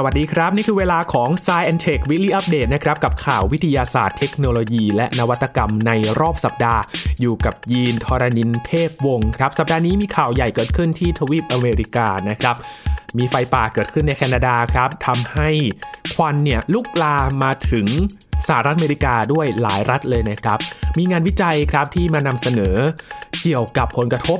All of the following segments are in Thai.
สวัสดีครับ นี่คือเวลาของ s ซ e n Tech Weekly Update นะครับ กับข่าววิทยาศาสตร์เทคโนโลยี และนวัตกรรมในรอบสัปดาห์ อยู่กับยีนทรณินเทพวงศ์ครับ สัปดาห์นี้มีข่าวใหญ่เกิดขึ้นที่ทวีปอเมริกานะครับ มีไฟป่าเกิดขึ้นในแคนาดาครับทำให้ควันเนี่ยลุกลามมาถึงสหรัฐอเมริกาด้วยหลายรัฐเลยนะครับ มีงานวิจัยครับที่มานำเสนอเกี่ยวกับผลกระทบ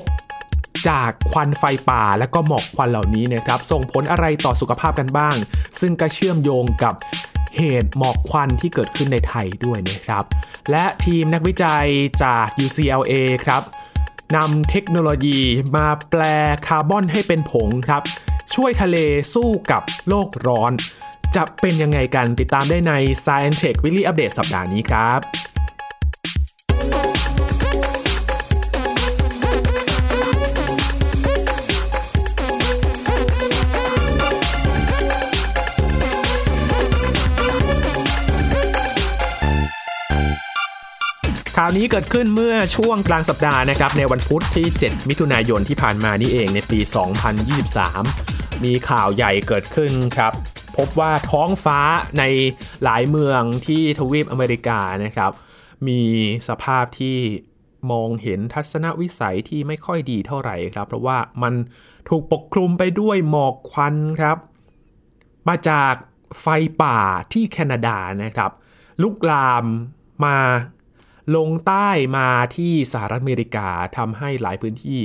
จากควันไฟป่าและก็หมอกควันเหล่านี้นะครับส่งผลอะไรต่อสุขภาพกันบ้าง ซึ่งก็เชื่อมโยงกับเหตุหมอกควันที่เกิดขึ้นในไทยด้วยนะครับ และทีมนักวิจัยจาก UCLA ครับนำเทคโนโลยีมาแปลคาร์บอนให้เป็นผงครับ ช่วยทะเลสู้กับโลกร้อน จะเป็นยังไงกันติดตามได้ใน Science Tech Weekly Update สัปดาห์นี้ครับ ข่าวนี้เกิดขึ้นเมื่อช่วงกลางสัปดาห์นะครับในวันพุธที่ 7 มิถุนายนที่ผ่านมานี่เองในปี 2023 มีข่าวใหญ่เกิดขึ้นครับ พบว่าท้องฟ้าในหลายเมืองที่ทวีปอเมริกานะครับ มีสภาพที่มองเห็นทัศนวิสัยที่ไม่ค่อยดีเท่าไหร่ครับ เพราะว่ามันถูกปกคลุมไปด้วยหมอกควันครับ มาจากไฟป่าที่แคนาดานะครับ ลุกลามมา ลงใต้มาที่สหรัฐอเมริกาทำให้หลายพื้นที่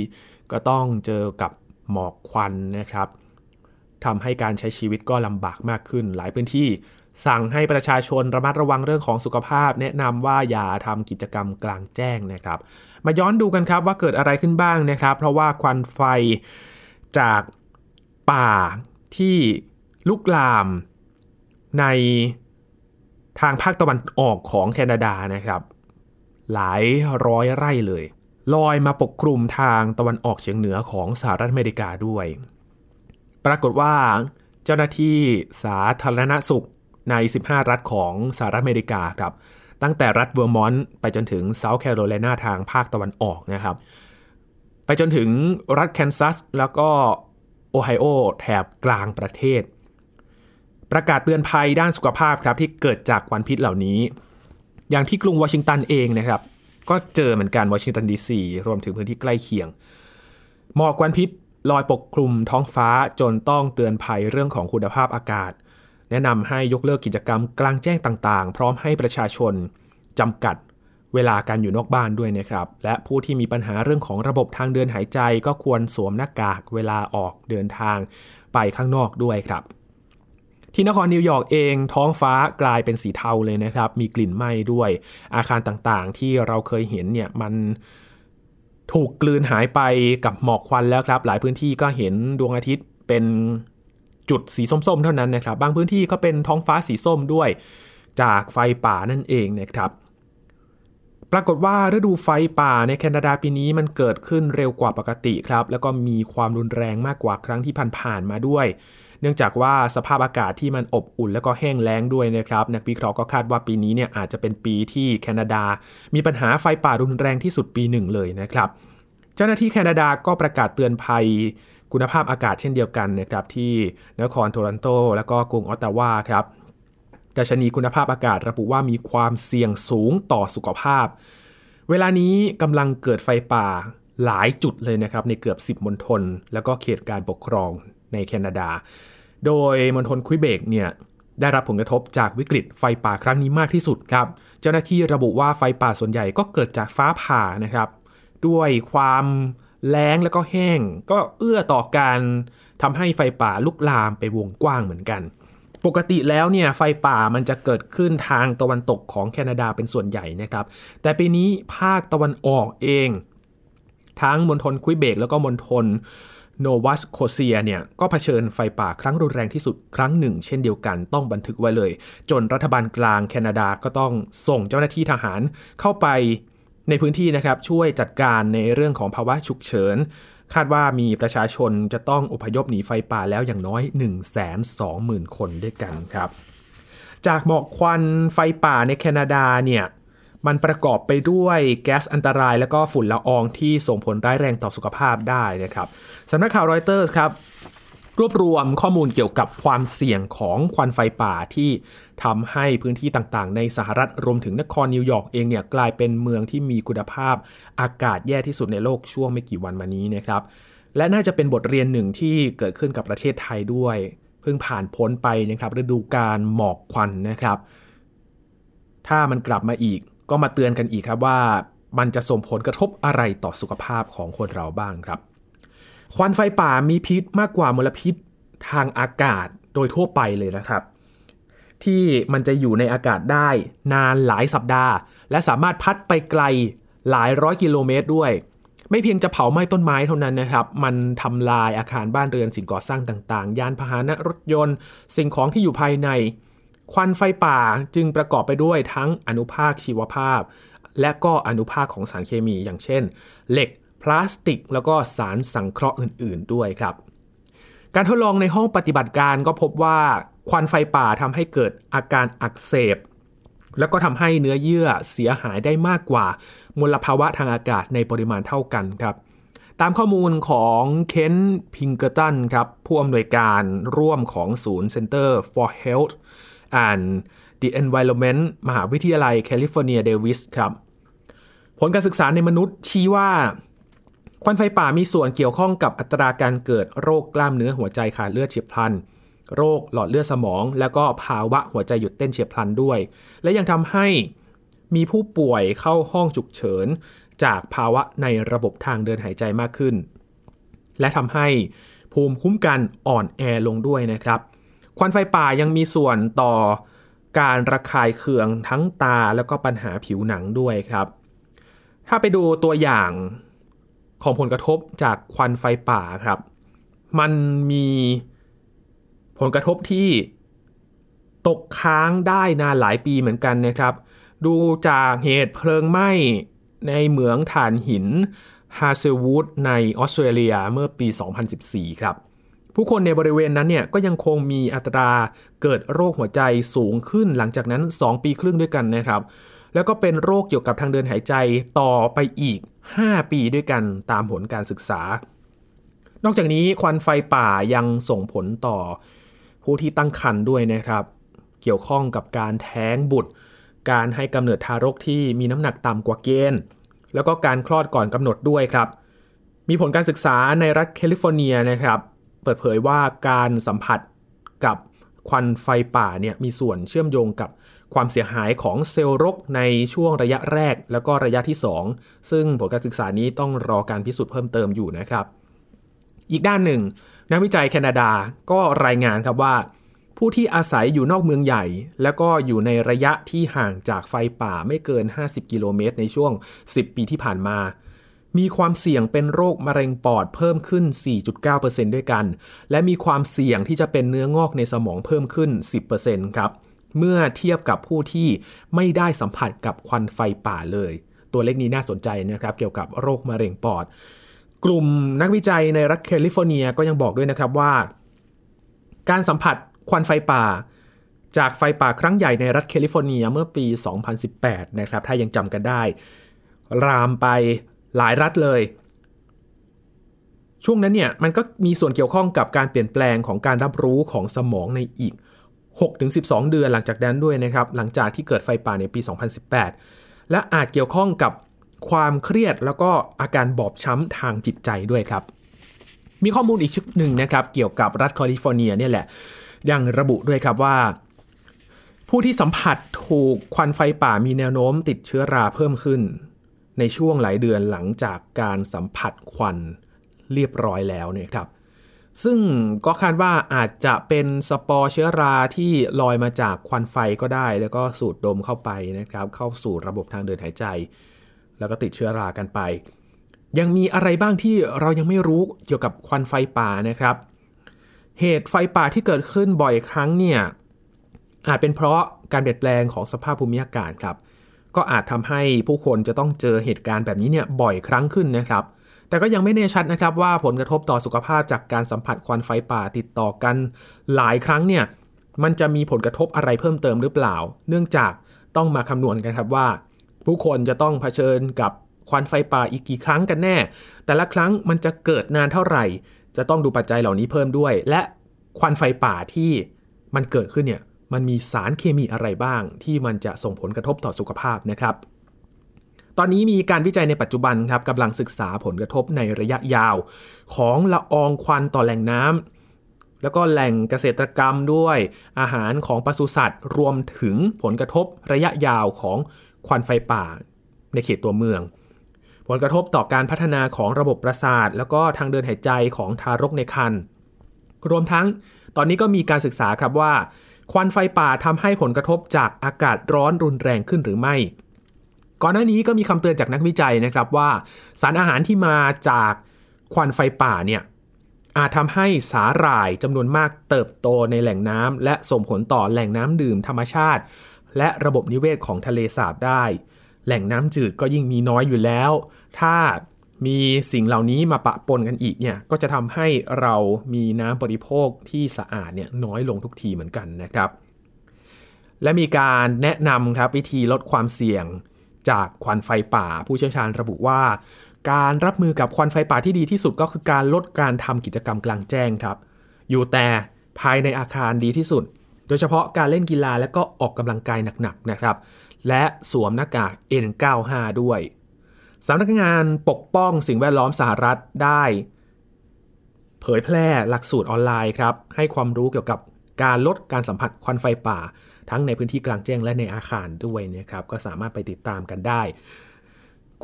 ก็ต้องเจอกับหมอกควันนะครับทำให้การใช้ชีวิตก็ลำบากมากขึ้น หลายพื้นที่สั่งให้ประชาชนระมัดระวังเรื่องของสุขภาพ แนะนำว่าอย่าทำกิจกรรมกลางแจ้งนะครับ มาย้อนดูกันครับว่าเกิดอะไรขึ้นบ้างนะครับ เพราะว่าควันไฟจากป่าที่ลุกลามในทางภาคตะวันออกของแคนาดานะครับ หลายร้อยไร่เลย ลอยมาปกคลุมทางตะวันออกเฉียงเหนือของสหรัฐอเมริกาด้วย ปรากฏว่าเจ้าหน้าที่สาธารณสุขใน 15 รัฐของสหรัฐอเมริกาครับ ตั้งแต่รัฐเวอร์มอนต์ไปจนถึงเซาท์แคโรไลนาทางภาคตะวันออกนะครับ ไปจนถึงรัฐแคนซัสแล้วก็โอไฮโอแถบกลางประเทศ ประกาศเตือนภัยด้านสุขภาพครับที่เกิดจากควันพิษเหล่านี้ อย่างที่กรุงวอชิงตันเองนะครับ ก็เจอเหมือนกันวอชิงตันดีซีรวมถึงพื้นที่ใกล้เคียง หมอกควันพิษลอยปกคลุมท้องฟ้าจนต้องเตือนภัยเรื่องของคุณภาพอากาศ แนะนำให้ยกเลิกกิจกรรมกลางแจ้งต่างๆ พร้อมให้ประชาชนจำกัดเวลาการอยู่นอกบ้านด้วยนะครับ และผู้ที่มีปัญหาเรื่องของระบบทางเดินหายใจก็ควรสวมหน้ากากเวลาออกเดินทางไปข้างนอกด้วยครับ ที่นครนิวยอร์กเองท้องฟ้ากลายเป็นสีเทาเลยนะครับ มีกลิ่นไหม้ด้วย อาคารต่างๆ ที่เราเคยเห็นเนี่ยมันถูกกลืนหายไปกับหมอกควันแล้วครับ หลายพื้นที่ก็เห็นดวงอาทิตย์เป็นจุดสีส้มๆ เท่านั้นนะครับ บางพื้นที่ก็เป็นท้องฟ้าสีส้มด้วย จากไฟป่านั่นเองนะครับ ปรากฏว่าฤดูไฟป่าในแคนาดาปีนี้มันเกิดขึ้นเร็วกว่าปกติครับ แล้วก็มีความรุนแรงมากกว่าครั้งที่ผ่านๆมาด้วย เนื่องจากว่าสภาพอากาศที่มันอบอุ่น แล้วก็แห้งแล้งด้วยนะครับ นักวิเคราะห์ก็คาดว่าปีนี้เนี่ยอาจจะเป็นปีที่แคนาดา มีปัญหาไฟป่ารุนแรงที่สุดปีหนึ่งเลยนะครับ เจ้าหน้าที่แคนาดาก็ประกาศเตือนภัยคุณภาพอากาศเช่นเดียวกันนะครับที่นครโทรอนโต และก็กรุงออตตาวาครับ ดัชนีคุณภาพอากาศระบุว่ามีความเสี่ยงสูงต่อสุขภาพ เวลานี้กำลังเกิดไฟป่าหลายจุดเลยนะครับ ในเกือบ 10มณฑลแล้วก็เขตการปกครองในแคนาดา โดยมณฑลคุยเบกเนี่ยได้รับผลกระทบจากวิกฤตไฟป่าครั้งนี้มากที่สุดครับ เจ้าหน้าที่ระบุว่าไฟป่าส่วนใหญ่ก็เกิดจากฟ้าผ่านะครับ ด้วยความแล้งแล้วก็แห้ง ก็เอื้อต่อการทำให้ไฟป่าลุกลามไปวงกว้างเหมือนกัน ปกติแล้วเนี่ยไฟป่ามันจะเกิดขึ้นทางตะวันตกของแคนาดาเป็นส่วนใหญ่นะครับ แต่ปีนี้ภาคตะวันออกเอง ทั้งมณฑลคุยเบกแล้วก็มณฑลโนวัสโคเซียเนี่ยก็เผชิญไฟป่าครั้งรุนแรงที่สุดครั้งหนึ่ง เช่นเดียวกันต้องบันทึกไว้เลย จนรัฐบาลกลางแคนาดาก็ต้องส่งเจ้าหน้าที่ทหารเข้าไปในพื้นที่นะครับช่วยจัดการในเรื่องของภาวะฉุกเฉิน คาดว่ามีประชาชนจะต้องอพยพหนีไฟป่าแล้วอย่างน้อย 1 2 0 0 0 0 คนด้วยกันครับ จากหมอกควันไฟป่าในแคนาดาเนี่ยมันประกอบไปด้วยแก๊สอันตรายและก็ฝุ่นละอองที่ส่งผลร้ายแรงต่อสุขภาพได้นะครับสำนักข่าวรอยเตอร์ครับ รวบรวมข้อมูลเกี่ยวกับความเสี่ยงของควันไฟป่าที่ทำให้พื้นที่ต่างๆ ในสหรัฐรวมถึงนครนิวยอร์กเองเนี่ยกลายเป็นเมืองที่มีคุณภาพอากาศแย่ที่สุดในโลกช่วงไม่กี่วันมานี้นะครับและน่าจะเป็นบทเรียนหนึ่งที่เกิดขึ้นกับประเทศไทยด้วย เพิ่งผ่านพ้นไปนะครับฤดูการหมอกควันนะครับ ถ้ามันกลับมาอีกก็มาเตือนกันอีกครับว่ามันจะส่งผลกระทบอะไรต่อสุขภาพของคนเราบ้างครับ ควันไฟป่ามีพิษมากกว่ามลพิษทางอากาศโดยทั่วไปเลยนะครับ ที่มันจะอยู่ในอากาศได้นานหลายสัปดาห์ และสามารถพัดไปไกลหลายร้อยกิโลเมตรด้วย ไม่เพียงจะเผาไหม้ต้นไม้เท่านั้นนะครับ มันทำลายอาคารบ้านเรือนสิ่งก่อสร้างต่างๆ ยานพาหนะรถยนต์ สิ่งของที่อยู่ภายใน ควันไฟป่าจึงประกอบไปด้วยทั้งอนุภาคชีวภาพ และก็อนุภาคของสารเคมีอย่างเช่น เหล็ก พลาสติก แล้วก็สารสังเคราะห์อื่น ๆ ด้วยครับ การทดลองในห้องปฏิบัติการก็พบว่าควันไฟป่าทำให้เกิดอาการอักเสบ แล้วก็ทำให้เนื้อเยื่อเสียหายได้มากกว่า มลภาวะทางอากาศในปริมาณเท่ากันครับตามข้อมูลของ Kent Pinkerton ครับผู้อำนวยการร่วมของศูนย์ Center for Health and the Environment มหาวิทยาลัยแคลิฟอร์เนียเดวิสครับ ผลการศึกษาในมนุษย์ชี้ว่า ควันไฟป่ามีส่วนเกี่ยวข้องกับอัตราการเกิดโรคกล้ามเนื้อหัวใจขาดเลือดเฉียบพลัน โรคหลอดเลือดสมอง แล้วก็ภาวะหัวใจหยุดเต้นเฉียบพลันด้วย และยังทำให้มีผู้ป่วยเข้าห้องฉุกเฉิน จากภาวะในระบบทางเดินหายใจมากขึ้น และทำให้ภูมิคุ้มกันอ่อนแอลงด้วยนะครับ ควันไฟป่ายังมีส่วนต่อการระคายเคืองทั้งตาแล้วก็ปัญหาผิวหนังด้วยครับ ถ้าไปดูตัวอย่าง ของผลกระทบจากควันไฟป่าครับ มันมีผลกระทบที่ตกค้างได้นานหลายปีเหมือนกันนะครับ ดูจากเหตุเพลิงไหม้ในเหมืองถ่านหินฮาเซวูดในออสเตรเลียเมื่อปี 2014 ครับ ผู้คนในบริเวณนั้นเนี่ยก็ยังคงมีอัตราเกิดโรคหัวใจสูงขึ้นหลังจากนั้น 2 ปีครึ่งด้วยกันนะครับ แล้วก็เป็นโรคเกี่ยวกับทางเดินหายใจต่อไปอีก 5 ปีด้วยกันตามผลการศึกษา นอกจากนี้ควันไฟป่ายังส่งผลต่อผู้ที่ตั้งครรภ์ด้วยนะครับ เกี่ยวข้องกับการแท้งบุตร การให้กำเนิดทารกที่มีน้ำหนักต่ำกว่าเกณฑ์ แล้วก็การคลอดก่อนกำหนดด้วยครับ มีผลการศึกษาในรัฐแคลิฟอร์เนียนะครับ เปิดเผยว่าการสัมผัสกับควันไฟป่าเนี่ยมีส่วนเชื่อมโยงกับ ความเสียหายของเซลล์รกในช่วงระยะแรก แล้วก็ระยะที่ 2 ซึ่งผลการศึกษานี้ต้องรอการพิสูจน์เพิ่มเติมอยู่นะครับ อีกด้านหนึ่ง นักวิจัยแคนาดาก็รายงานครับว่า ผู้ที่อาศัยอยู่นอกเมืองใหญ่ แล้วก็อยู่ในระยะที่ห่างจากไฟป่าไม่เกิน 50 กิโลเมตรในช่วง 10 ปีที่ผ่านมามีความเสี่ยงเป็นโรคมะเร็งปอดเพิ่มขึ้น 4.9%ด้วยกัน และมีความเสี่ยงที่จะเป็นเนื้องอกในสมองเพิ่มขึ้น 10%ครับ เมื่อเทียบกับผู้ที่ไม่ได้สัมผัสกับควันไฟป่าเลย ตัวเลขนี้น่าสนใจนะครับเกี่ยวกับโรคมะเร็งปอด กลุ่มนักวิจัยในรัฐแคลิฟอร์เนียก็ยังบอกด้วยนะครับว่า การสัมผัสควันไฟป่า จากไฟป่าครั้งใหญ่ในรัฐแคลิฟอร์เนียเมื่อปี 2018 นะครับถ้ายังจำกันได้ รามไปหลายรัฐเลยช่วงนั้นเนี่ยมันก็มีส่วนเกี่ยวข้องกับการเปลี่ยนแปลงของการรับรู้ของสมองในอีก 6-12 เดือนหลังจากนั้นด้วยนะครับ หลังจากที่เกิดไฟป่าในปี 2018 และอาจเกี่ยวข้องกับความเครียดแล้วก็อาการบอบช้ำทางจิตใจด้วยครับ มีข้อมูลอีกชุดหนึ่งนะครับ เกี่ยวกับรัฐแคลิฟอร์เนียเนี่ยแหละยังระบุด้วยครับว่า ผู้ที่สัมผัสถูกควันไฟป่ามีแนวโน้มติดเชื้อราเพิ่มขึ้น ในช่วงหลายเดือนหลังจากการสัมผัสควันเรียบร้อยแล้วเนี่ยครับ ซึ่งก็คาดว่าอาจจะเป็นสปอร์เชื้อราที่ลอยมาจากควันไฟก็ได้ แล้วก็สูดดมเข้าไปนะครับ เข้าสู่ระบบทางเดินหายใจ แล้วก็ติดเชื้อรากันไป ยังมีอะไรบ้างที่เรายังไม่รู้เกี่ยวกับควันไฟป่านะครับ เหตุไฟป่าที่เกิดขึ้นบ่อยครั้งเนี่ยอาจเป็นเพราะการเปลี่ยนแปลงของสภาพภูมิอากาศครับ ก็อาจทำให้ผู้คนจะต้องเจอเหตุการณ์แบบนี้เนี่ยบ่อยครั้งขึ้นนะครับ แต่ก็ยังไม่แน่ชัดนะครับว่าผลกระทบต่อสุขภาพจากการสัมผัสควันไฟป่าติดต่อกัน หลายครั้งเนี่ยมันจะมีผลกระทบอะไรเพิ่มเติมหรือเปล่า เนื่องจากต้องมาคำนวณกันครับว่า ผู้คนจะต้องเผชิญกับควันไฟป่าอีกกี่ครั้งกันแน่ แต่ละครั้งมันจะเกิดนานเท่าไหร่ จะต้องดูปัจจัยเหล่านี้เพิ่มด้วย และควันไฟป่าที่มันเกิดขึ้นเนี่ยมันมีสารเคมีอะไรบ้างที่มันจะส่งผลกระทบต่อสุขภาพนะครับ ตอนนี้มีการวิจัยในปัจจุบันครับกำลังศึกษาผลกระทบในระยะยาว ของละอองควันต่อแหล่งน้ำแล้วก็แหล่งเกษตรกรรมด้วย อาหารของปศุสัตว์ รวมถึงผลกระทบระยะยาวของควันไฟป่า ในเขตตัวเมือง ผลกระทบต่อการพัฒนาของระบบประสาท แล้วก็ทางเดินหายใจของทารกในครรภ์รวมทั้งตอนนี้ก็มีการศึกษาครับว่า ควันไฟป่าทำให้ผลกระทบจากอากาศร้อนรุนแรงขึ้นหรือไม่ ก่อนหน้านี้ก็มีคำเตือนจากนักวิจัยนะครับว่า สารอาหารที่มาจากควันไฟป่าเนี่ยอาจทำให้สาหร่ายจำนวนมากเติบโตในแหล่งน้ำและส่งผลต่อแหล่งน้ำดื่มธรรมชาติ และระบบนิเวศของทะเลสาบได้ แหล่งน้ำจืดก็ยิ่งมีน้อยอยู่แล้ว ถ้ามีสิ่งเหล่านี้มาปะปนกันอีกเนี่ยก็จะทำให้เรามีน้ำบริโภคที่สะอาดเนี่ยน้อยลงทุกทีเหมือนกันนะครับ และมีการแนะนำครับวิธีลดความเสี่ยง จากควันไฟป่า ผู้เชี่ยวชาญระบุว่า การรับมือกับควันไฟป่าที่ดีที่สุดก็คือการลดการทำกิจกรรมกลางแจ้งครับ อยู่แต่ภายในอาคารดีที่สุด โดยเฉพาะการเล่นกีฬาและก็ออกกำลังกายหนักๆนะครับ และสวมหน้ากาก N95 ด้วยสำนักงานปกป้องสิ่งแวดล้อมสหรัฐได้ เผยแพร่หลักสูตรออนไลน์ครับให้ความรู้เกี่ยวกับการลดการสัมผัสควันไฟป่า ทั้งในพื้นที่กลางแจ้งและในอาคารด้วยนะครับ ก็สามารถไปติดตามกันได้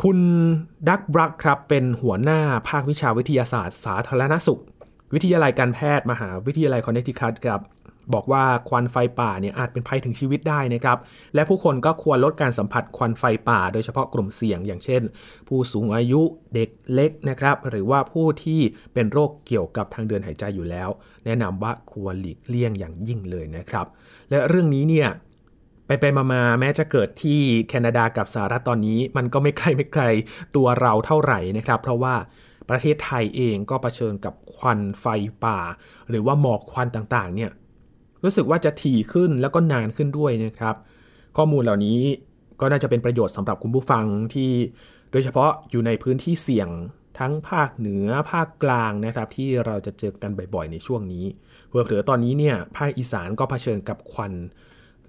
คุณดักบรักครับ เป็นหัวหน้าภาควิชาวิทยาศาสตร์ สาธารณสุข วิทยาลัยการแพทย์ มหาวิทยาลัยคอนเนตทิคัตครับ บอกว่าควันไฟป่าเนี่ยอาจเป็นภัยถึงชีวิตได้นะครับ และผู้คนก็ควรลดการสัมผัสควันไฟป่า โดยเฉพาะกลุ่มเสี่ยง อย่างเช่น ผู้สูงอายุเด็กเล็กนะครับ หรือว่าผู้ที่เป็นโรคเกี่ยวกับทางเดินหายใจอยู่แล้ว แนะนำว่าควรหลีกเลี่ยงอย่างยิ่งเลยนะครับ และเรื่องนี้เนี่ยไปไปมาแม้จะเกิดที่แคนาดากับสหรัฐตอนนี้ มันก็ไม่ใกล้ไม่ไกลตัวเราเท่าไหร่นะครับ เพราะว่าประเทศไทยเองก็เผชิญกับควันไฟป่า หรือว่าหมอกควันต่างๆเนี่ย รู้สึกว่าจะถี่ขึ้นแล้วก็นานขึ้นด้วยนะครับ ข้อมูลเหล่านี้ก็น่าจะเป็นประโยชน์สำหรับคุณผู้ฟังที่โดยเฉพาะอยู่ในพื้นที่เสี่ยงทั้งภาคเหนือภาคกลางนะครับ ที่เราจะเจอกันบ่อยๆ ในช่วงนี้เผื่อๆตอนนี้เนี่ยภาคอีสานก็เผชิญกับควัน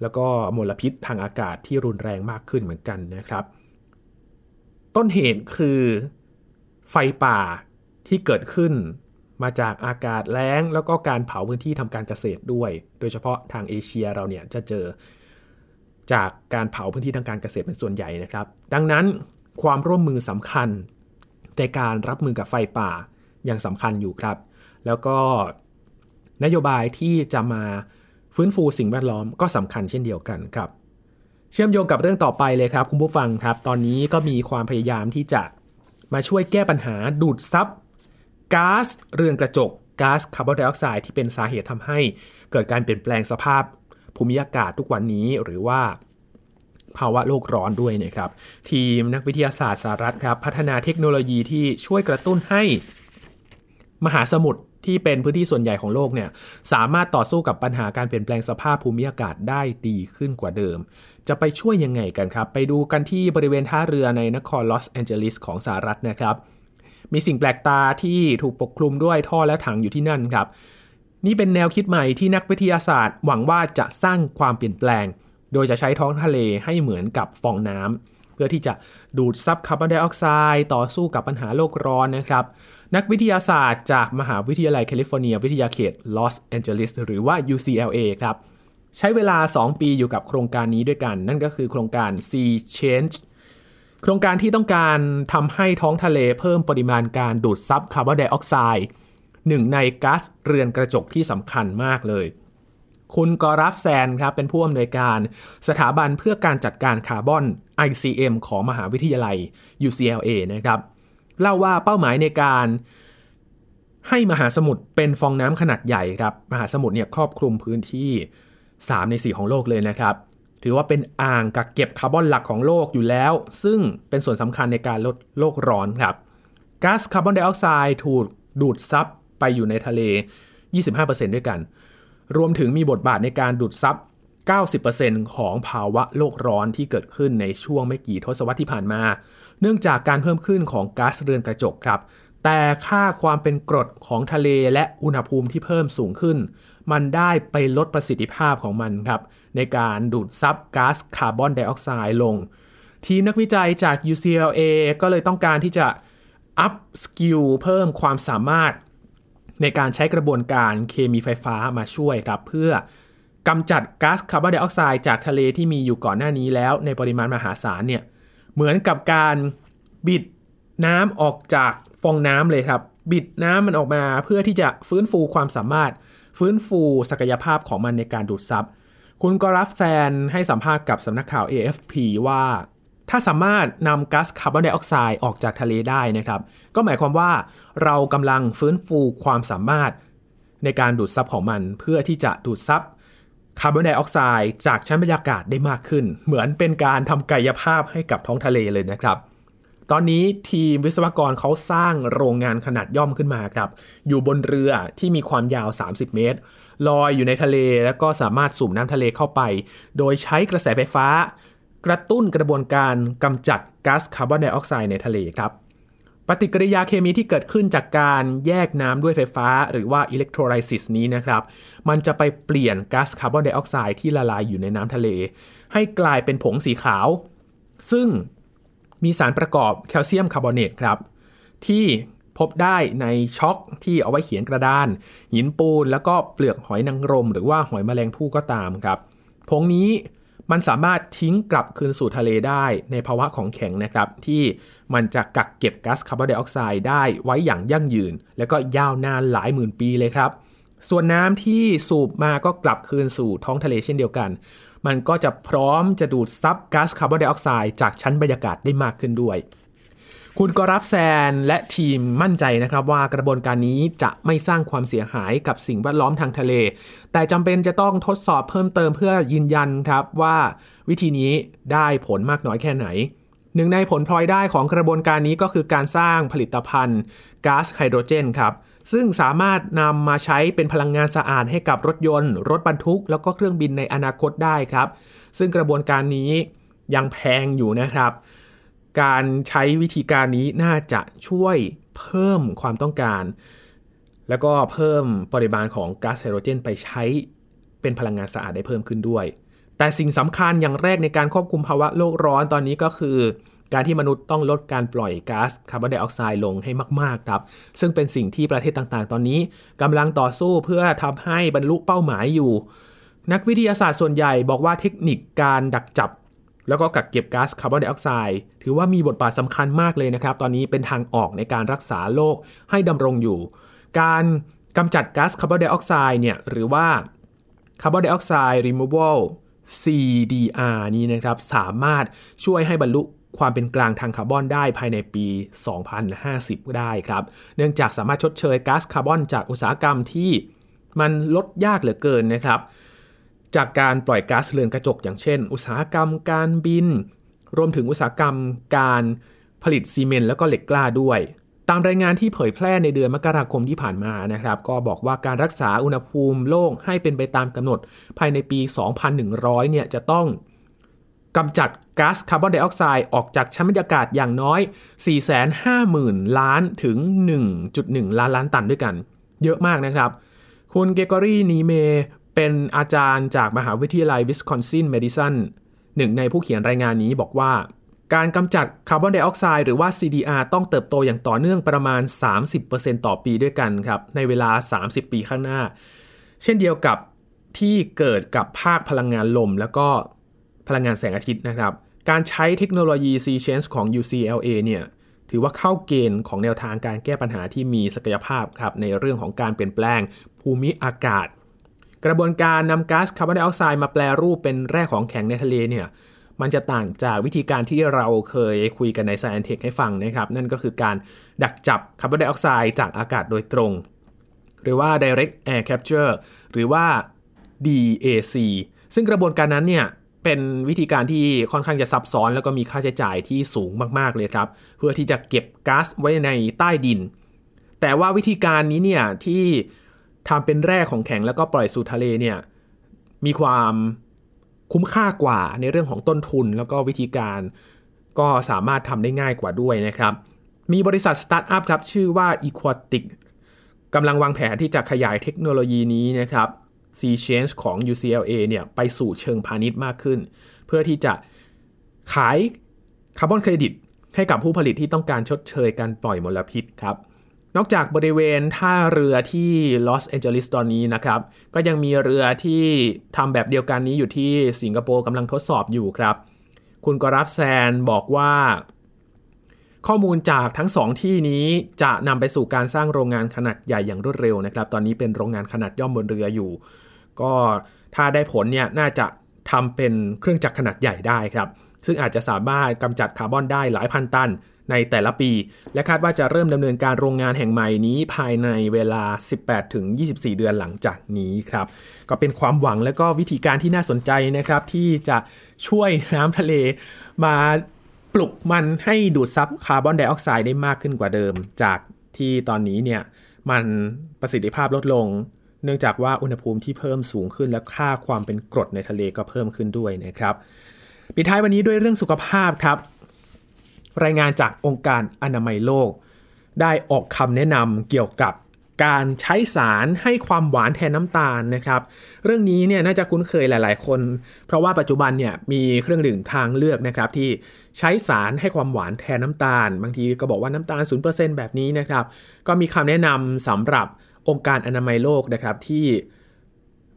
แล้วก็มลพิษทางอากาศที่รุนแรงมากขึ้นเหมือนกันนะครับ ต้นเหตุคือไฟป่าที่เกิดขึ้น มาจากอากาศแล้ง แล้วก็การเผาพื้นที่ทำการเกษตรด้วย โดยเฉพาะทางเอเชียเราเนี่ยจะเจอจากการเผาพื้นที่ทางการเกษตรเป็นส่วนใหญ่นะครับ ดังนั้นความร่วมมือสำคัญในการรับมือกับไฟป่ายังสำคัญอยู่ครับ แล้วก็นโยบายที่จะมาฟื้นฟูสิ่งแวดล้อมก็สำคัญเช่นเดียวกันครับ เชื่อมโยงกับเรื่องต่อไปเลยครับ คุณผู้ฟังครับ ตอนนี้ก็มีความพยายามที่จะมาช่วยแก้ปัญหาดูดซับ ก๊าซเรือนกระจกก๊าซคาร์บอนไดออกไซด์ที่เป็นสาเหตุทำให้เกิดการเปลี่ยนแปลงสภาพภูมิอากาศทุกวันนี้หรือว่าภาวะโลกร้อนด้วยนะครับ ทีมนักวิทยาศาสตร์สหรัฐครับ พัฒนาเทคโนโลยีที่ช่วยกระตุ้นให้มหาสมุทรที่เป็นพื้นที่ส่วนใหญ่ของโลกเนี่ยสามารถต่อสู้กับปัญหาการเปลี่ยนแปลงสภาพภูมิอากาศได้ดีขึ้นกว่าเดิม จะไปช่วยยังไงกันครับ ไปดูกันที่บริเวณท่าเรือในนครลอสแอนเจลิสของสหรัฐนะครับ มีสิ่งแปลกตาที่ถูกปกคลุมด้วยท่อและถังอยู่ที่นั่นครับ นี่เป็นแนวคิดใหม่ที่นักวิทยาศาสตร์ หวังว่าจะสร้างความเปลี่ยนแปลง โดยจะใช้ท้องทะเลให้เหมือนกับฟองน้ำเพื่อที่จะดูดซับคาร์บอนไดออกไซด์ต่อสู้กับปัญหาโลกร้อนนะครับ นักวิทยาศาสตร์จากมหาวิทยาลัยแคลิฟอร์เนีย วิทยาเขตลอสแอนเจลิสหรือว่า UCLA ครับใช้เวลา 2 ปีอยู่กับโครงการนี้ด้วยกัน นั่นก็คือโครงการ Sea Change โครงการที่ต้องการทำให้ท้องทะเลเพิ่มปริมาณการดูดซับคาร์บอนไดออกไซด์หนึ่งในก๊าซเรือนกระจกที่สำคัญมากเลย คุณกอรัฟแซนครับเป็นผู้อำนวยการสถาบันเพื่อการจัดการคาร์บอน ICM ของมหาวิทยาลัย UCLA นะครับ เล่าว่าเป้าหมายในการให้มหาสมุทรเป็นฟองน้ำขนาดใหญ่ครับ มหาสมุทรเนี่ยครอบคลุมพื้นที่ 3 ใน 4 ของโลกเลยนะครับ ถือว่าเป็นอ่างกักเก็บคาร์บอนหลักของโลกอยู่แล้ว ซึ่งเป็นส่วนสำคัญในการลดโลกร้อนครับก๊าซคาร์บอนไดออกไซด์ถูกดูดซับไปอยู่ในทะเล 25%ด้วยกัน รวมถึงมีบทบาทในการดูดซับ 90%ของภาวะโลกร้อนที่เกิดขึ้นในช่วงไม่กี่ทศวรรษที่ผ่านมา เนื่องจากการเพิ่มขึ้นของก๊าซเรือนกระจกครับ แต่ค่าความเป็นกรดของทะเลและอุณหภูมิที่เพิ่มสูงขึ้น มันได้ไปลดประสิทธิภาพของมันครับในการดูดซับก๊าซคาร์บอนไดออกไซด์ลง ทีมนักวิจัยจาก UCLA ก็เลยต้องการที่จะ upskill เพิ่มความสามารถ ในการใช้กระบวนการเคมีไฟฟ้ามาช่วยครับเพื่อกำจัดก๊าซคาร์บอนไดออกไซด์จากทะเลที่มีอยู่ก่อนหน้านี้แล้วในปริมาณมหาศาลเนี่ยเหมือนกับการบิดน้ำออกจากฟองน้ำเลยครับ บิดน้ำมันออกมาเพื่อที่จะฟื้นฟูความสามารถ ฟื้นฟูศักยภาพของมันในการดูดซับคุณกราฟแซนให้สัมภาษณ์กับสำนักข่าว AFP ว่า ถ้าสามารถนำก๊าซคาร์บอนไดออกไซด์ออกจากทะเลได้นะครับ ก็หมายความว่าเรากำลังฟื้นฟูความสามารถในการดูดซับของมัน เพื่อที่จะดูดซับคาร์บอนไดออกไซด์จากชั้นบรรยากาศได้มากขึ้น เหมือนเป็นการทำกายภาพให้กับท้องทะเลเลยนะครับ ตอนนี้ทีมวิศวกรเขาสร้างโรงงานขนาดย่อมขึ้นมาครับ อยู่บนเรือที่มีความยาว 30 เมตร ลอยอยู่ในทะเลแล้วก็สามารถสูบน้ำทะเลเข้าไป โดยใช้กระแสไฟฟ้า กระตุ้นกระบวนการกำจัดก๊าซคาร์บอนไดออกไซด์ในทะเลครับ ปฏิกิริยาเคมีที่เกิดขึ้นจากการแยกน้ำด้วยไฟฟ้า หรือว่า electrolysis นี้นะครับ มันจะไปเปลี่ยนก๊าซคาร์บอนไดออกไซด์ที่ละลายอยู่ในน้ำทะเล ให้กลายเป็นผงสีขาว ซึ่ง มีสารประกอบแคลเซียมคาร์บอเนตครับ ที่พบได้ในชอล์กที่เอาไว้เขียนกระดาน หินปูน แล้วก็เปลือกหอยนางรม หรือว่าหอยแมลงภู่ก็ตามครับผงนี้มันสามารถทิ้งกลับคืนสู่ทะเลได้ในภาวะของแข็งนะครับ ที่มันจะกักเก็บก๊าซคาร์บอนไดออกไซด์ได้ไว้อย่างยั่งยืน แล้วก็ยาวนานหลายหมื่นปีเลยครับ ส่วนน้ำที่สูบมาก็กลับคืนสู่ท้องทะเลเช่นเดียวกัน มันก็จะพร้อมจะดูดซับก๊าซคาร์บอนไดออกไซด์จากชั้นบรรยากาศได้มากขึ้นด้วย คุณกรับแซนและทีมมั่นใจนะครับว่ากระบวนการนี้จะไม่สร้างความเสียหายกับสิ่งแวดล้อมทางทะเล แต่จำเป็นจะต้องทดสอบเพิ่มเติมเพื่อยืนยันครับว่าวิธีนี้ได้ผลมากน้อยแค่ไหนหนึ่งในผลพลอยได้ของกระบวนการนี้ก็คือการสร้างผลิตภัณฑ์ก๊าซไฮโดรเจนครับ ซึ่งสามารถนำมาใช้เป็นพลังงานสะอาดให้กับรถยนต์ รถบรรทุก แล้วก็เครื่องบินในอนาคตได้ครับ ซึ่งกระบวนการนี้ยังแพงอยู่นะครับ การใช้วิธีการนี้น่าจะช่วยเพิ่มความต้องการ แล้วก็เพิ่มปริมาณของก๊าซไฮโดรเจน ไปใช้เป็นพลังงานสะอาดได้เพิ่มขึ้นด้วย แต่สิ่งสำคัญอย่างแรกในการควบคุมภาวะโลกร้อนตอนนี้ก็คือ การที่มนุษย์ต้องลดการปล่อยก๊าซคาร์บอนไดออกไซด์ลงให้มาก ๆ ครับ ซึ่งเป็นสิ่งที่ประเทศต่างๆ ตอนนี้กำลังต่อสู้เพื่อทำให้บรรลุเป้าหมายอยู่ นักวิทยาศาสตร์ส่วนใหญ่บอกว่าเทคนิคการดักจับ แล้วก็กักเก็บก๊าซคาร์บอนไดออกไซด์ถือว่ามีบทบาทสำคัญมากเลยนะครับ ตอนนี้เป็นทางออกในการรักษาโลกให้ดำรงอยู่ การกำจัดก๊าซคาร์บอนไดออกไซด์เนี่ยหรือว่า Carbon Dioxide Removal CDR นี้นะครับ สามารถช่วยให้บรรลุ ความเป็นกลางทางคาร์บอนได้ภายในปี 2050 ได้ครับ เนื่องจากสามารถชดเชยก๊าซคาร์บอนจากอุตสาหกรรมที่มันลดยากเหลือเกินนะครับ จากการปล่อยก๊าซเรือนกระจก อย่างเช่น อุตสาหกรรมการบิน รวมถึงอุตสาหกรรมการผลิตซีเมนต์แล้วก็เหล็กกล้าด้วย ตามรายงานที่เผยแพร่ในเดือนมกราคมที่ผ่านมานะครับ ก็บอกว่าการรักษาอุณหภูมิโลกให้เป็นไปตามกำหนดภายในปี 2100 เนี่ยจะต้อง กำจัดก๊าซคาร์บอนไดออกไซด์ออกจากชั้นบรรยากาศอย่างน้อย 450,000 ล้านถึง 1.1 ล้านล้านตันด้วยกัน เยอะมากนะครับ คุณเกกอรี่นีเมเป็นอาจารย์จากมหาวิทยาลัยวิสคอนซินเมดิสันหนึ่งในผู้เขียนรายงานนี้บอกว่า การกำจัดคาร์บอนไดออกไซด์หรือว่า CDR ต้องเติบโตอย่างต่อเนื่องประมาณ 30%ต่อปีด้วยกันครับ ในเวลา 30 ปีข้างหน้า เช่นเดียวกับที่เกิดกับภาคพลังงานลม แล้วก็ พลังงานแสงอาทิตย์นะครับ การใช้เทคโนโลยี C Change ของ UCLA เนี่ยถือว่าเข้าเกณฑ์ของแนวทางการแก้ปัญหาที่มีศักยภาพครับในเรื่องของการเปลี่ยนแปลงภูมิอากาศ กระบวนการนำก๊าซคาร์บอนไดออกไซด์มาแปลรูปเป็นแร่ของแข็งในทะเลเนี่ยมันจะต่างจากวิธีการที่เราเคยคุยกันใน Science Tech ให้ฟังนะครับ นั่นก็คือการดักจับคาร์บอนไดออกไซด์จากอากาศโดยตรง หรือว่า direct air capture หรือว่า DAC ซึ่งกระบวนการนั้นเนี่ย เป็นวิธีการที่ค่อนข้างจะซับซ้อน แล้วก็มีค่าใช้จ่ายที่สูงมากๆเลยครับ เพื่อที่จะเก็บก๊าซไว้ในใต้ดิน แต่ว่าวิธีการนี้เนี่ยที่ทำเป็นแร่ของแข็งแล้วก็ปล่อยสู่ทะเลเนี่ยมีความคุ้มค่ากว่าในเรื่องของต้นทุน แล้วก็วิธีการก็สามารถทำได้ง่ายกว่าด้วยนะครับ มีบริษัทสตาร์ทอัพครับชื่อว่า Equatic กำลังวางแผนที่จะขยายเทคโนโลยีนี้นะครับ C Change ของ UCLA เนี่ยไปสู่เชิงพาณิชย์มากขึ้น เพื่อที่จะขายคาร์บอนเครดิตให้กับผู้ผลิตที่ต้องการชดเชยการปล่อยมลพิษครับ นอกจากบริเวณท่าเรือที่ลอสแอนเจลิสตอนนี้นะครับ ก็ยังมีเรือที่ทำแบบเดียวกันนี้อยู่ที่สิงคโปร์กำลังทดสอบอยู่ครับ คุณกราฟแซนบอกว่าข้อมูลจากทั้งสองที่นี้จะนำไปสู่การสร้างโรงงานขนาดใหญ่อย่างรวดเร็วนะครับ ตอนนี้เป็นโรงงานขนาดย่อมบนเรืออยู่ ก็ถ้าได้ผลเนี่ยน่าจะทำเป็นเครื่องจักรขนาดใหญ่ได้ครับ ซึ่งอาจจะสามารถกำจัดคาร์บอนได้หลายพันตันในแต่ละปี และคาดว่าจะเริ่มดำเนินการโรงงานแห่งใหม่นี้ภายในเวลา 18-24 เดือนหลังจากนี้ครับ ก็เป็นความหวังและก็วิธีการที่น่าสนใจนะครับ ที่จะช่วยน้ำทะเลมาปลุกมันให้ดูดซับคาร์บอนไดออกไซด์ได้มากขึ้นกว่าเดิม จากที่ตอนนี้เนี่ยมันประสิทธิภาพลดลง เนื่องจากว่าอุณหภูมิที่เพิ่มสูงขึ้นและค่าความเป็นกรดในทะเลก็เพิ่มขึ้นด้วยนะครับปิดท้ายวันนี้ด้วยเรื่องสุขภาพครับ รายงานจากองค์การอนามัยโลก ได้ออกคำแนะนำเกี่ยวกับการใช้สารให้ความหวานแทนน้ำตาลนะครับ เรื่องนี้เนี่ยน่าจะคุ้นเคยหลาย ๆ คน เพราะว่าปัจจุบันเนี่ยมีเครื่องดื่มทางเลือกนะครับ ที่ใช้สารให้ความหวานแทนน้ำตาล บางทีก็บอกว่าน้ำตาล 0%แบบนี้นะครับ ก็มีคำแนะนำสำหรับ องค์การอนามัยโลกนะครับที่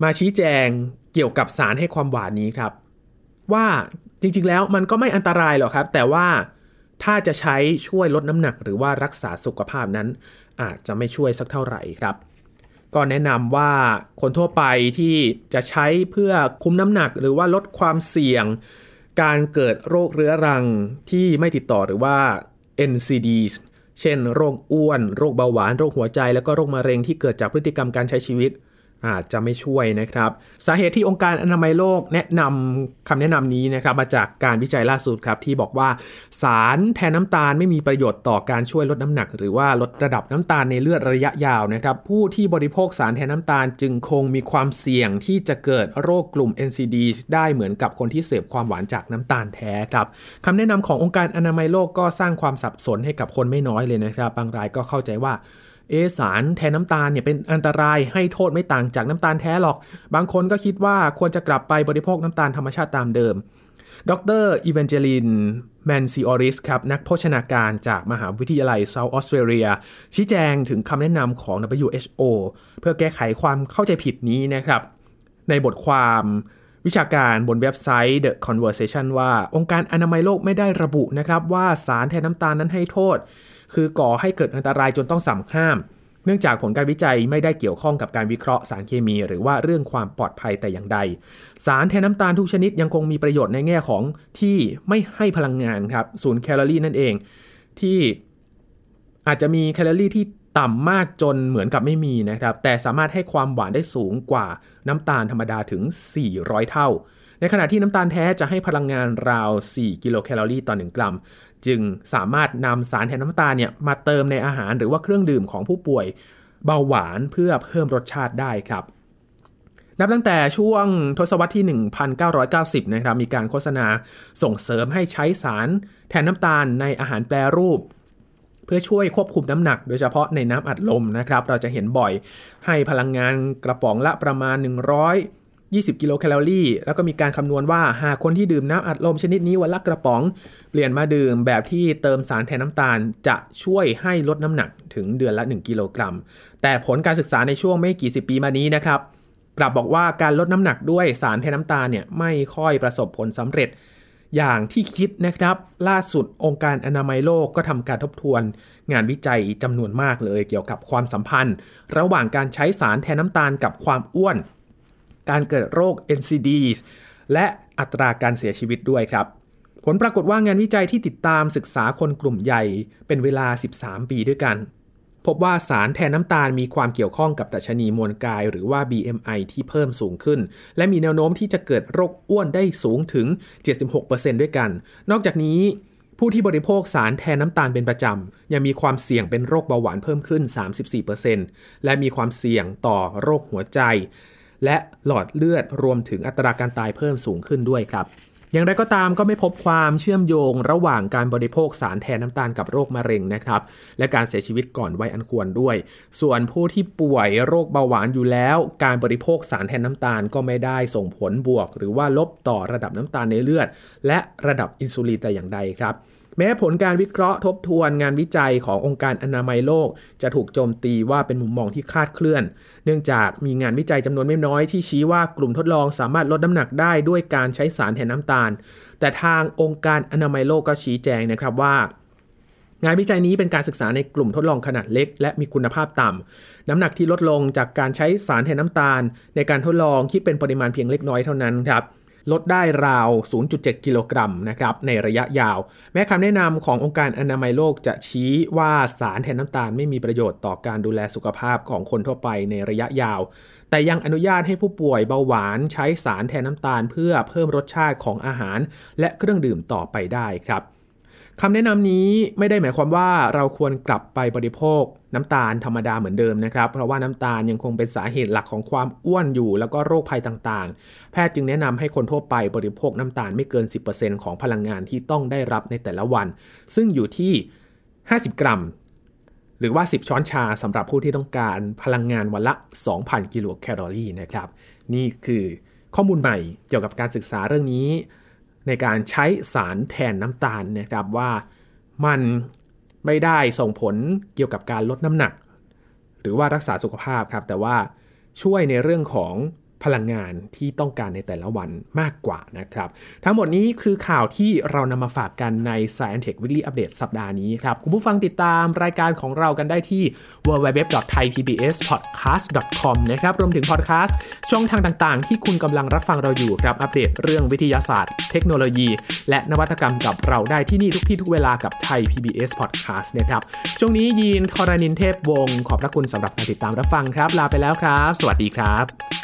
มาชี้แจงเกี่ยวกับสารให้ความหวานนี้ครับ ว่าจริงๆแล้วมันก็ไม่อันตรายหรอกครับ แต่ว่าถ้าจะใช้ช่วยลดน้ำหนัก หรือว่ารักษาสุขภาพนั้น อาจจะไม่ช่วยสักเท่าไหร่ครับ ก็แนะนำว่าคนทั่วไปที่จะใช้เพื่อคุมน้ำหนัก หรือว่าลดความเสี่ยง การเกิดโรคเรื้อรังที่ไม่ติดต่อหรือว่า NCDs เช่น โรคอ้วน โรคเบาหวาน โรคหัวใจ แล้วก็โรคมะเร็งที่เกิดจากพฤติกรรมการใช้ชีวิต อาจจะไม่ช่วยนะครับ สาเหตุที่องค์การอนามัยโลกแนะนำคำแนะนำนี้นะครับมาจากการวิจัยล่าสุดครับที่บอกว่าสารแทนน้ำตาลไม่มีประโยชน์ต่อการช่วยลดน้ำหนัก หรือว่าลดระดับน้ำตาลในเลือดระยะยาวนะครับผู้ที่บริโภคสารแทนน้ำตาลจึงคงมีความเสี่ยงที่จะเกิดโรคกลุ่ม NCD ได้เหมือนกับคนที่เสพความหวานจากน้ำตาลแท้ครับคำแนะนำขององค์การอนามัยโลกก็สร้างความสับสนให้กับคนไม่น้อยเลยนะครับ บางรายก็เข้าใจว่า เอ่อสารแทนน้ำตาลเนี่ยเป็นอันตรายให้โทษไม่ต่างจากน้ำตาลแท้หรอก บางคนก็คิดว่าควรจะกลับไปบริโภคน้ำตาลธรรมชาติตามเดิม ดร. อีเวนเจลินแมนซิออริสครับ นักโภชนาการจากมหาวิทยาลัยเซาท์ออสเตรเลีย ชี้แจงถึงคำแนะนำของ WHO เพื่อแก้ไขความเข้าใจผิดนี้นะครับ ในบทความวิชาการบนเว็บไซต์ The Conversation ว่าองค์การอนามัยโลกไม่ได้ระบุนะครับว่าสารแทนน้ำตาลนั้นให้โทษ คือก่อให้เกิดอันตรายจนต้องสั่งห้าม เนื่องจากผลการวิจัยไม่ได้เกี่ยวข้องกับการวิเคราะห์สารเคมี หรือว่าเรื่องความปลอดภัยแต่อย่างใด สารแทนน้ำตาลทุกชนิดยังคงมีประโยชน์ในแง่ของที่ไม่ให้พลังงานครับศูนย์แคลอรี่นั่นเอง ที่อาจจะมีแคลอรี่ที่ต่ำมากจนเหมือนกับไม่มีนะครับ แต่สามารถให้ความหวานได้สูงกว่าน้ำตาลธรรมดาถึง 400 เท่า ในขณะที่น้ำตาลแท้จะให้พลังงานราว 4 กิโลแคลอรี่ต่อ 1 กรัม จึงสามารถนำสารแทนน้ำตาลเนี่ยมาเติมในอาหารหรือว่าเครื่องดื่มของผู้ป่วยเบาหวานเพื่อเพิ่มรสชาติได้ครับนับตั้งแต่ช่วงทศวรรษที่ 1990 นะครับ มีการโฆษณาส่งเสริมให้ใช้สารแทนน้ำตาลในอาหารแปรรูป เพื่อช่วยควบคุมน้ำหนัก โดยเฉพาะในน้ำอัดลมนะครับ เราจะเห็นบ่อยให้พลังงานกระป๋องละประมาณ 100 20 กิโลแคลอรี่ แล้วก็มีการคำนวณว่าหากคนที่ดื่มน้ำอัดลมชนิดนี้วันละกระป๋อง เปลี่ยนมาดื่มแบบที่เติมสารแทนน้ำตาล จะช่วยให้ลดน้ำหนักถึงเดือนละ 1 กิโลกรัม แต่ผลการศึกษาในช่วงไม่กี่สิบปีมานี้นะครับ กลับบอกว่าการลดน้ำหนักด้วยสารแทนน้ำตาลเนี่ยไม่ค่อยประสบผลสำเร็จอย่างที่คิดนะครับ ล่าสุดองค์การอนามัยโลกก็ทำการทบทวน งานวิจัยจำนวนมากเลยเกี่ยวกับความสัมพันธ์ ระหว่างการใช้สารแทนน้ำตาลกับความอ้วน การเกิดโรค NCDs และอัตราการเสียชีวิตด้วยครับ ผลปรากฏว่างานวิจัยที่ติดตามศึกษาคนกลุ่มใหญ่เป็นเวลา 13 ปีด้วยกัน พบว่าสารแทนน้ำตาลมีความเกี่ยวข้องกับดัชนีมวลกาย หรือว่า BMI ที่เพิ่มสูงขึ้น และมีแนวโน้มที่จะเกิดโรคอ้วนได้สูงถึง 76%ด้วยกัน นอกจากนี้ผู้ที่บริโภคสารแทนน้ำตาลเป็นประจำ ยังมีความเสี่ยงเป็นโรคเบาหวานเพิ่มขึ้น 34%และมีความเสี่ยงต่อโรคหัวใจ และหลอดเลือดรวมถึงอัตราการตายเพิ่มสูงขึ้นด้วยครับ อย่างไรก็ตามก็ไม่พบความเชื่อมโยงระหว่างการบริโภคสารแทนน้ำตาลกับโรคมะเร็งนะครับ และการเสียชีวิตก่อนวัยอันควรด้วย ส่วนผู้ที่ป่วยโรคเบาหวานอยู่แล้ว การบริโภคสารแทนน้ำตาลก็ไม่ได้ส่งผลบวก หรือว่าลบต่อระดับน้ำตาลในเลือด และระดับอินซูลินแต่อย่างใดครับ แม้ผลการวิเคราะห์ทบทวนงานวิจัยขององค์การอนามัยโลก จะถูกโจมตีว่าเป็นมุมมองที่คาดเคลื่อน เนื่องจากมีงานวิจัยจำนวนไม่น้อยที่ชี้ว่ากลุ่มทดลองสามารถลดน้ำหนักได้ด้วยการใช้สารแทนน้ำตาล แต่ทางองค์การอนามัยโลกก็ชี้แจงนะครับว่างานวิจัยนี้เป็นการศึกษาในกลุ่มทดลองขนาดเล็ก และมีคุณภาพต่ำ น้ำหนักที่ลดลงจากการใช้สารแทนน้ำตาล ในการทดลองคิดเป็นปริมาณเพียงเล็กน้อยเท่านั้นครับ ลดได้ราว 0.7 กิโลกรัมนะครับในระยะยาว แม้คำแนะนำขององค์การอนามัยโลกจะชี้ว่าสารแทนน้ำตาลไม่มีประโยชน์ต่อการดูแลสุขภาพของคนทั่วไปในระยะยาว แต่ยังอนุญาตให้ผู้ป่วยเบาหวานใช้สารแทนน้ำตาล เพื่อเพิ่มรสชาติของอาหาร และเครื่องดื่มต่อไปได้ครับคำแนะนำนี้ไม่ได้หมายความว่าเราควรกลับไปบริโภค น้ำตาลธรรมดาเหมือนเดิมนะครับ เพราะว่าน้ำตาลยังคงเป็นสาเหตุหลักของความอ้วนอยู่ แล้วก็โรคภัยต่างๆ แพทย์จึงแนะนำให้คนทั่วไปบริโภคน้ำตาลไม่เกิน 10%ของพลังงานที่ต้องได้รับในแต่ละวัน ซึ่งอยู่ที่ 50 กรัม หรือว่า 10 ช้อนชาสำหรับผู้ที่ต้องการพลังงานวันละ 2,000 กิโลแคลอรี่นะครับ นี่คือข้อมูลใหม่เกี่ยวกับการศึกษาเรื่องนี้ ในการใช้สารแทนน้ำตาลนะครับว่ามัน ไม่ได้ส่งผลเกี่ยวกับการลดน้ำหนัก หรือว่ารักษาสุขภาพครับ แต่ว่าช่วยในเรื่องของ พลังงานที่ต้องการในแต่ละวันมากกว่านะครับ ทั้งหมดนี้คือข่าวที่เรานำมาฝากกันใน Science Tech Weekly Update สัปดาห์นี้ครับ คุณผู้ฟังติดตามรายการของเรากันได้ที่ www.thaipbspodcast.com นะครับ รวมถึงพอดแคสต์ช่องทางต่างๆ ที่คุณกำลังรับฟังเราอยู่ครับอัปเดตเรื่องวิทยาศาสตร์ เทคโนโลยี และนวัตกรรมกับเราได้ที่นี่ทุกที่ทุกเวลากับไทย PBS Podcast นะครับช่วงนี้ยีนทรานินเทพวงศ์ขอบพระคุณสำหรับการติดตามรับฟังครับ ลาไปแล้วครับ สวัสดีครับ